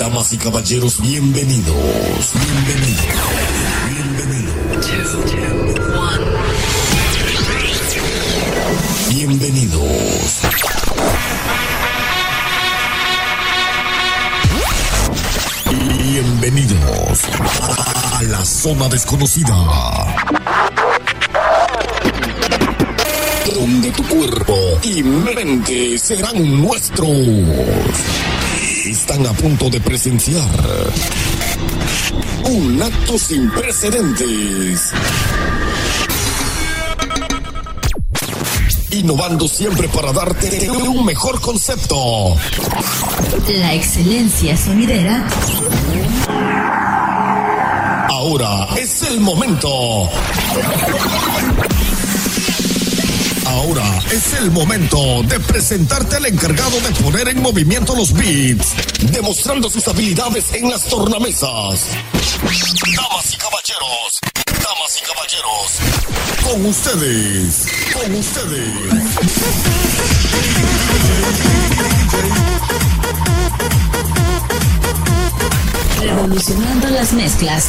Damas y caballeros, bienvenidos. Bienvenidos. Bienvenidos. Bienvenidos. Bienvenidos a la zona desconocida donde tu cuerpo y mente serán nuestros están a punto de presenciar un acto sin precedentes. Innovando siempre para darte un mejor concepto. La excelencia sonidera. Ahora es el momento Ahora es el momento de presentarte al encargado de poner en movimiento los beats, demostrando sus habilidades en las tornamesas. Damas y caballeros, damas y caballeros, con ustedes, con ustedes. Revolucionando las mezclas.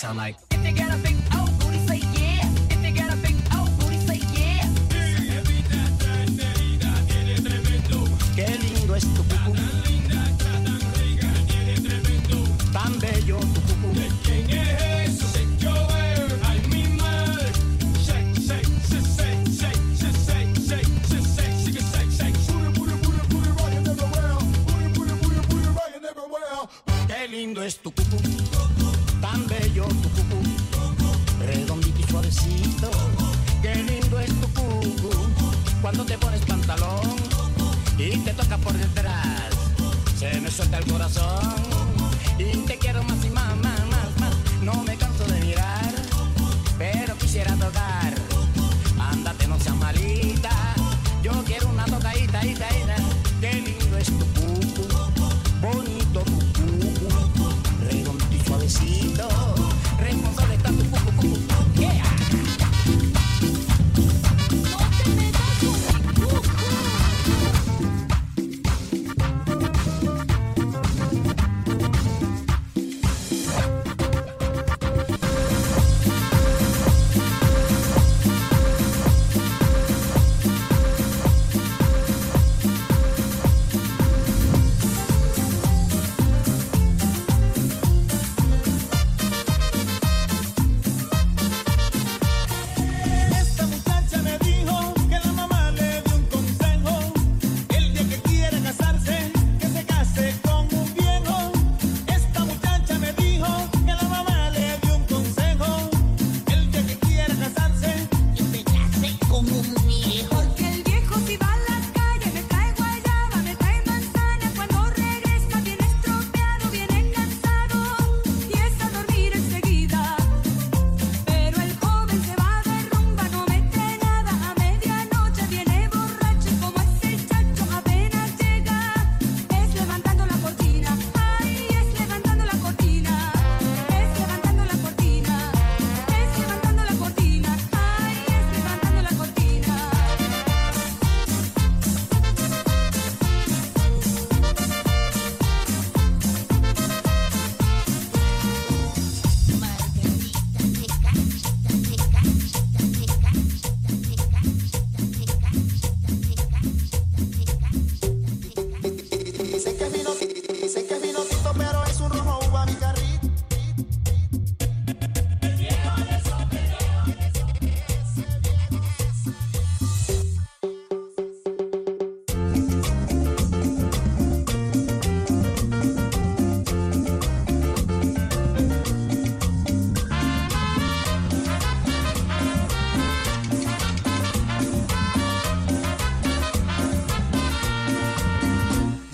Sound like.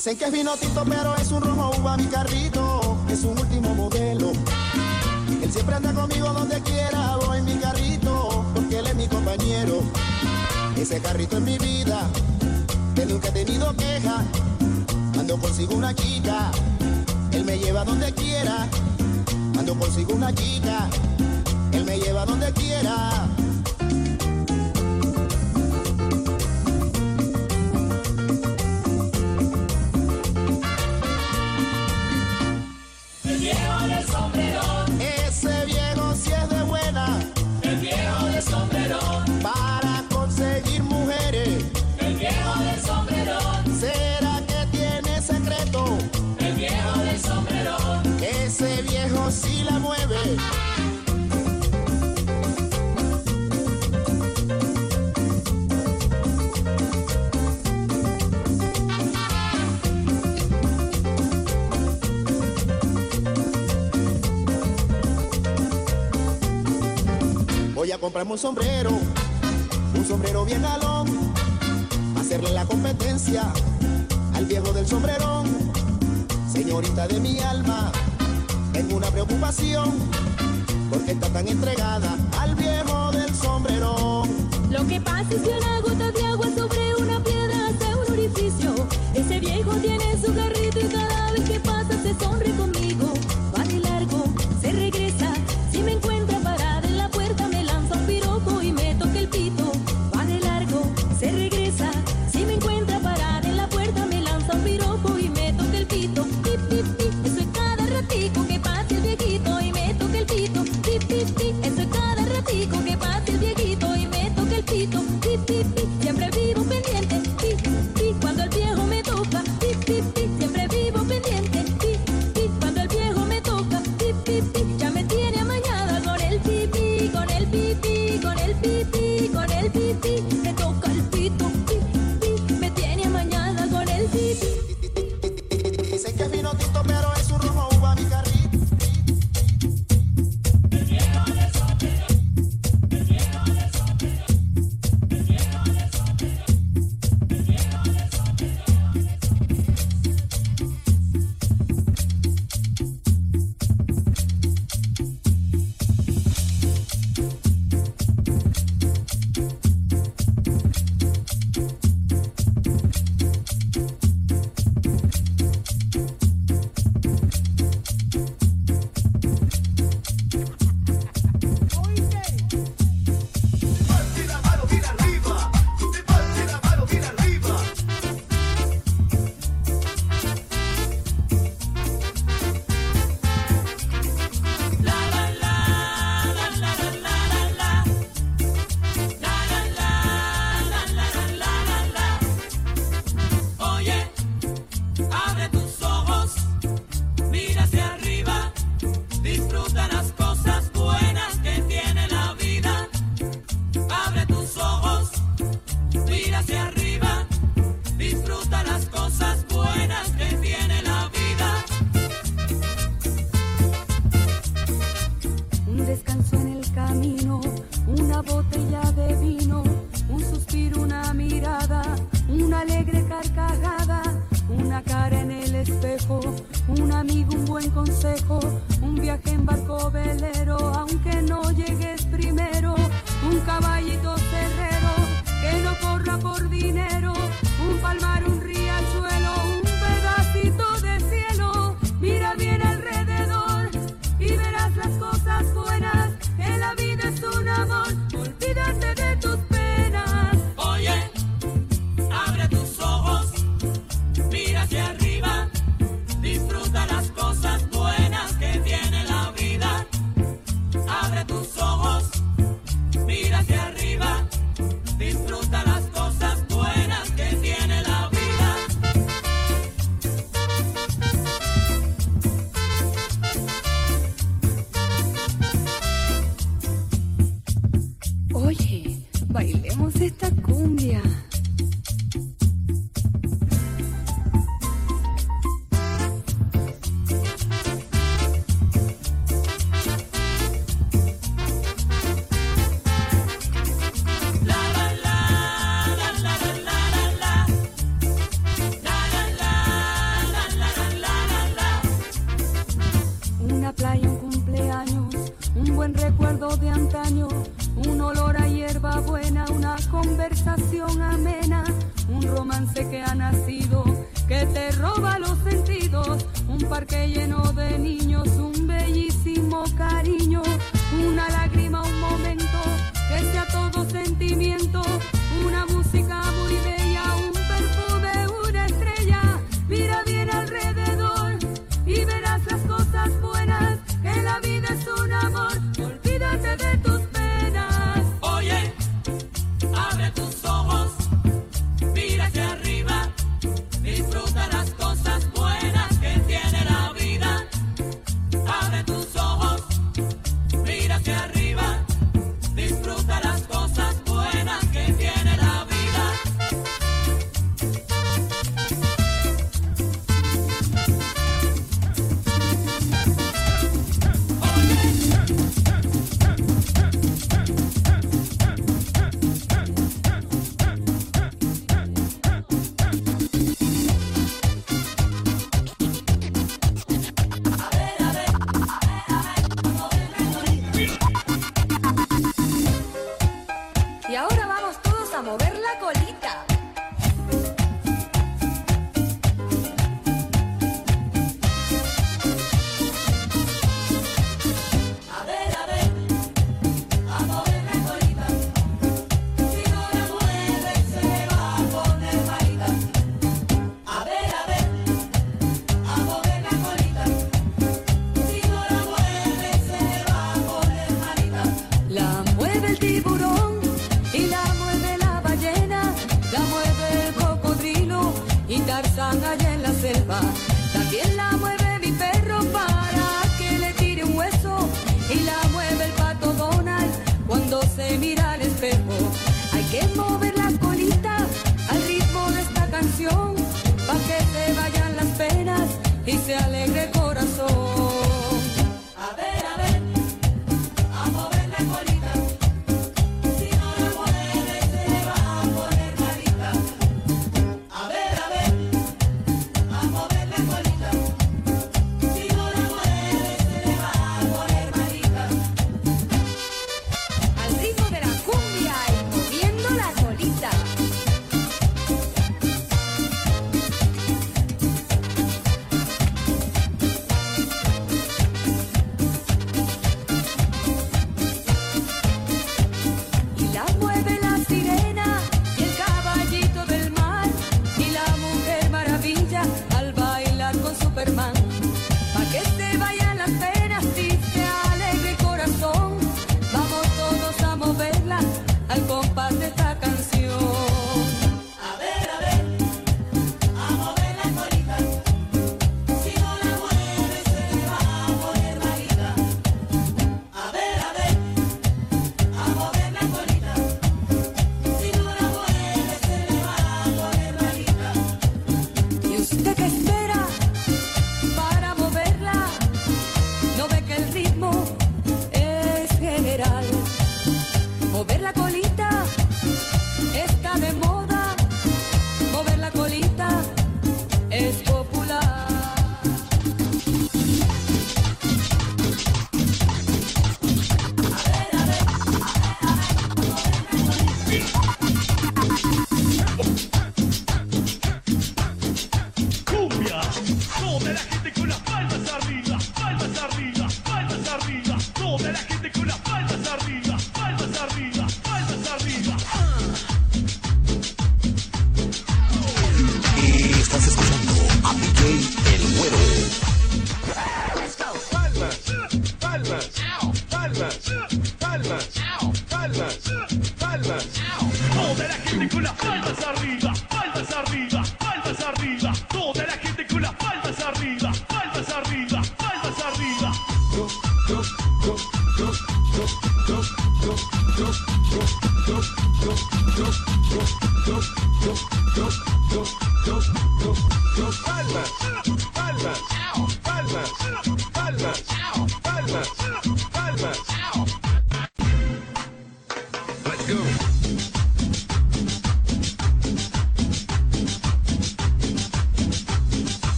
Dicen que es vino tinto, pero es un rojo uva mi carrito, es un último modelo. Él siempre anda conmigo donde quiera, voy en mi carrito, porque él es mi compañero. Ese carrito es mi vida, que nunca he tenido queja. Ando consigo una chica, él me lleva donde quiera. Ando consigo una chica, él me lleva donde quiera. lejos si la mueve. Voy a comprarme un sombrero, un sombrero bien galón, hacerle la competencia al viejo del sombrerón, señorita de mi alma tengo preocupación, porque está tan entregada al viejo del sombrero. Lo que pasa es que una gota de agua sobre una piedra hace un orificio. Ese viejo tiene su carrito y cada vez que pasa se sonríe conmigo.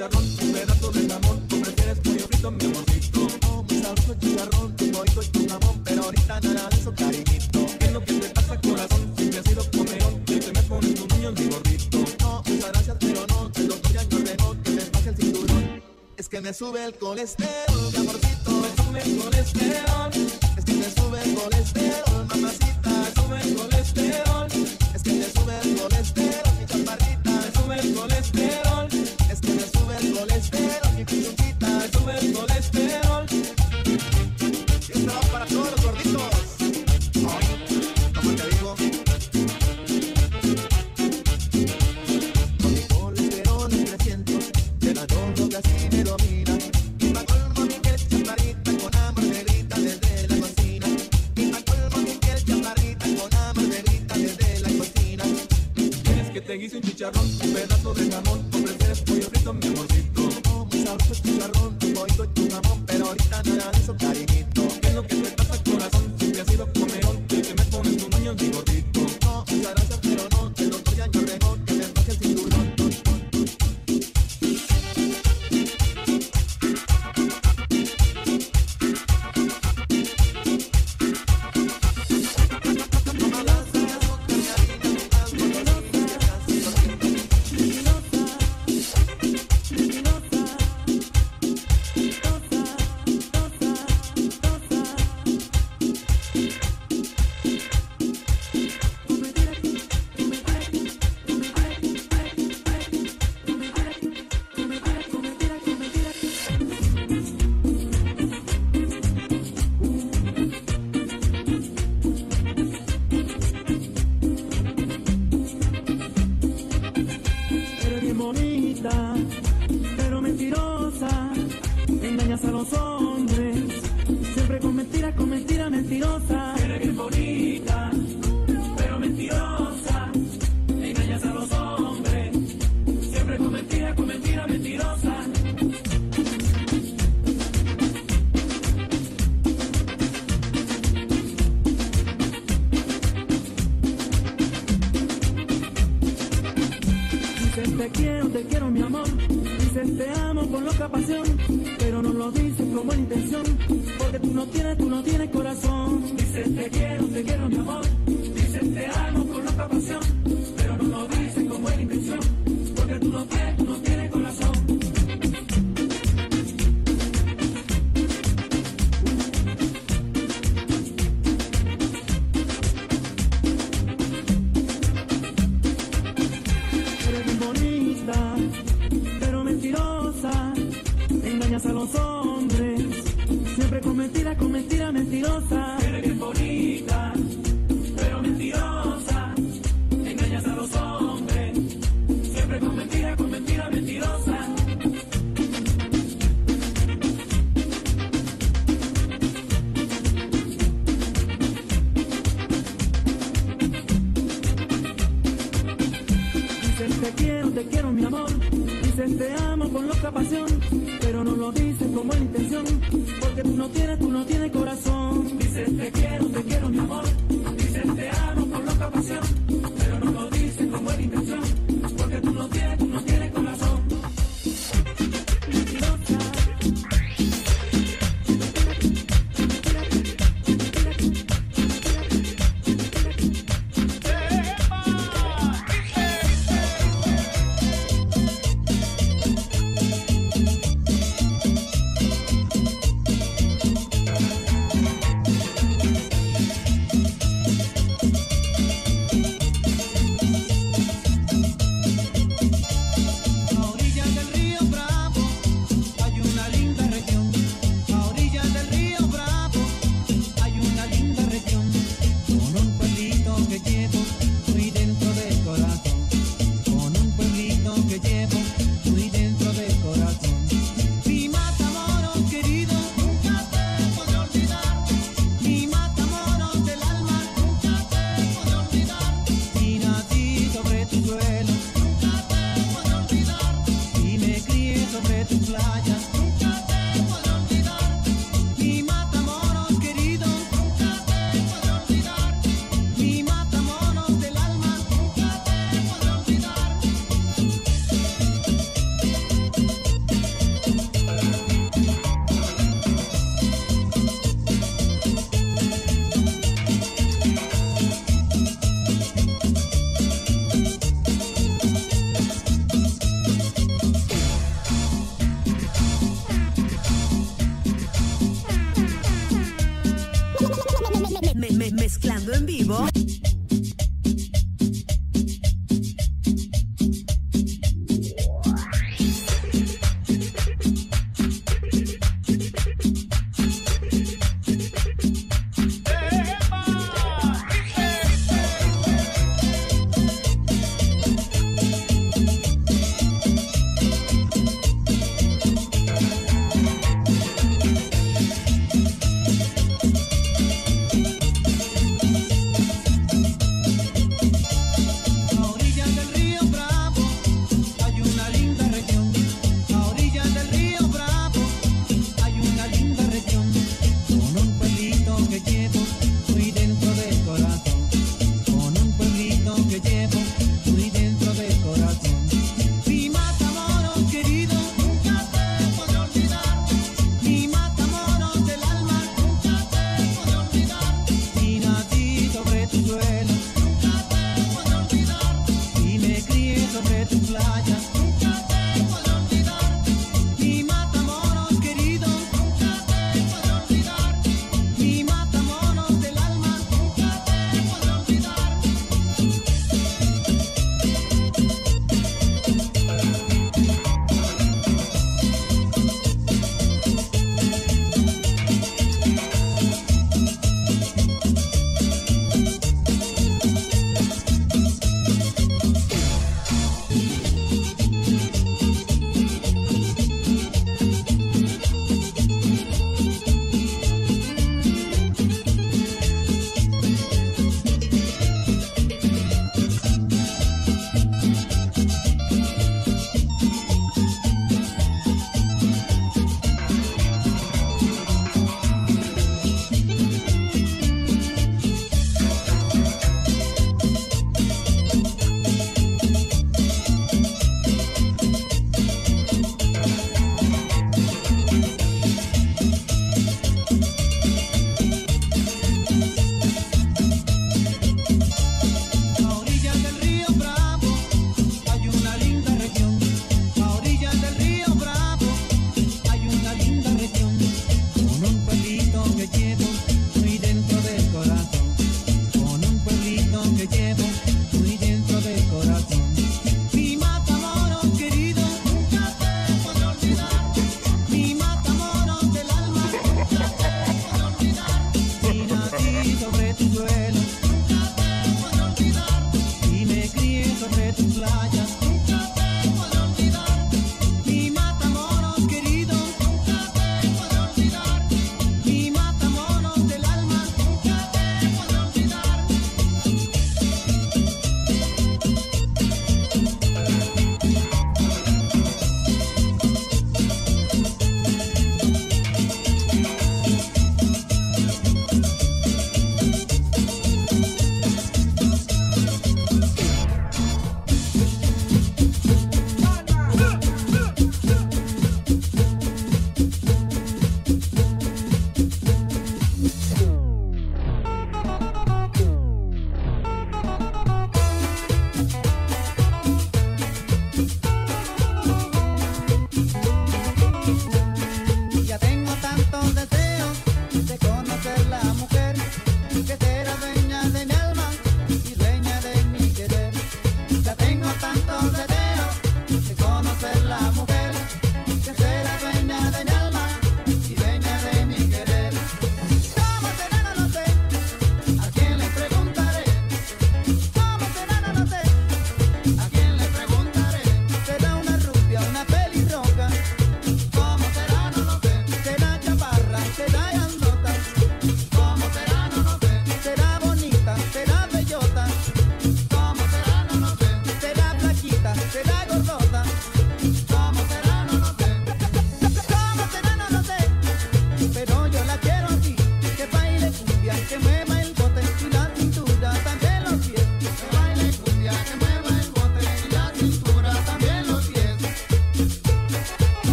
chicharrón, tú me das todo el amor, tú prefieres pollo frito, mi amorcito. Oh, muy sabroso chicharrón, tu boito y tu jamón, pero ahorita nada de eso, cariñito. ¿Qué es lo que te pasa, corazón? Si me has sido comerón, que te me pones tu niño, mi gordito. No, muchas gracias, pero no, te lo doy al que te pase el cinturón. Es que me sube el colesterol. Mentira mentirosa. Mezclando en vivo.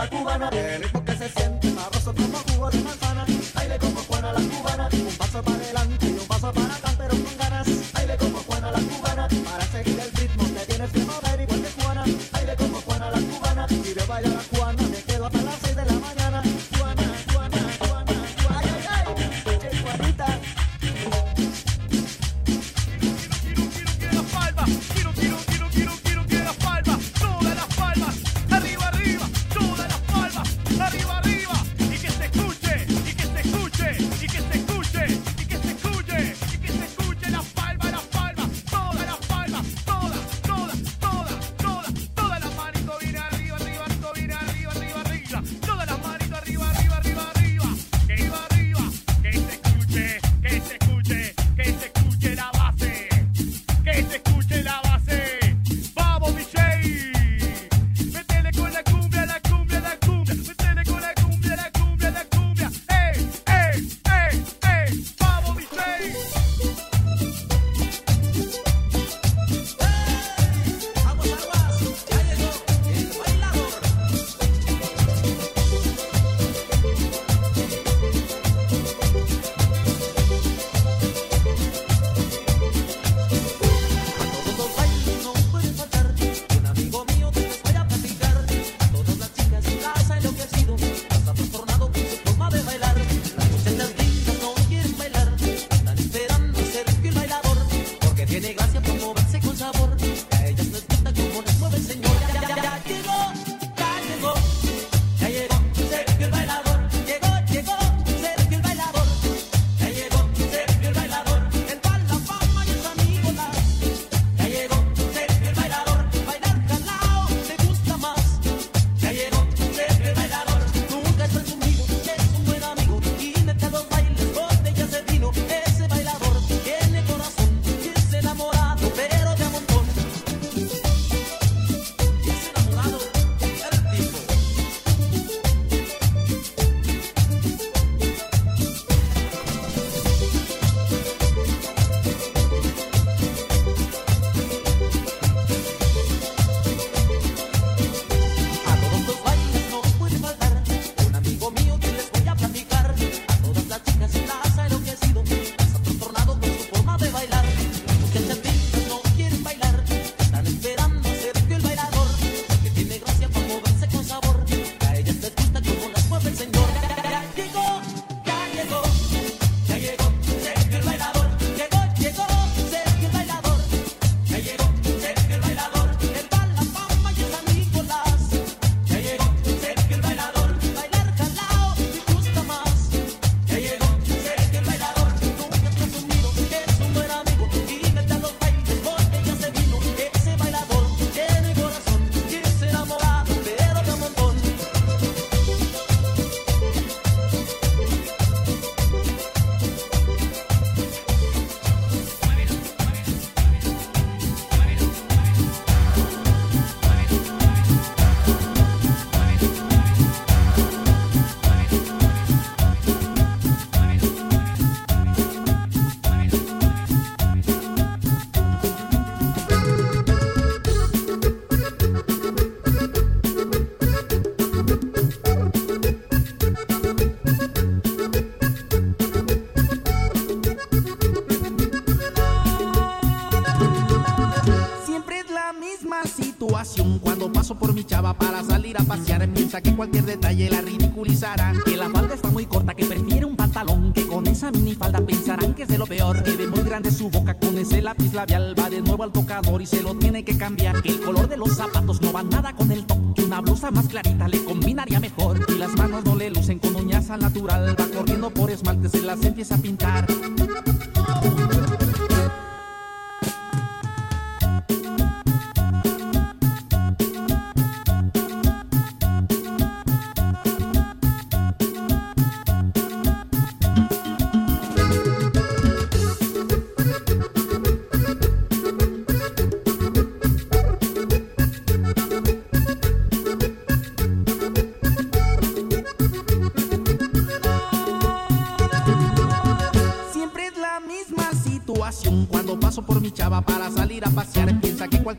la cubana, el ritmo que se siente, sabroso como jugo de manzana, aire como Juana la cubana, un paso para adelante y un paso para Piensa que cualquier detalle la ridiculizará. Que la falda está muy corta, que prefiere un pantalón. Que con esa minifalda pensarán que es de lo peor. Que ve muy grande su boca con ese lápiz labial. Va de nuevo al tocador y se lo tiene que cambiar. Que el color de los zapatos no va nada con el top. Que una blusa más clarita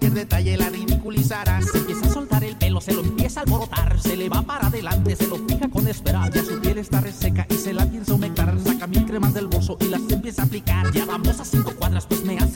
cualquier detalle la ridiculizará. Se empieza a soltar el pelo, se lo empieza a alborotar. Se le va para adelante, se lo fija con esperar. Ya su piel está reseca y se la piensa humectar. Saca mil cremas del bolso y las empieza a aplicar. Ya vamos a cinco cuadras, pues me hace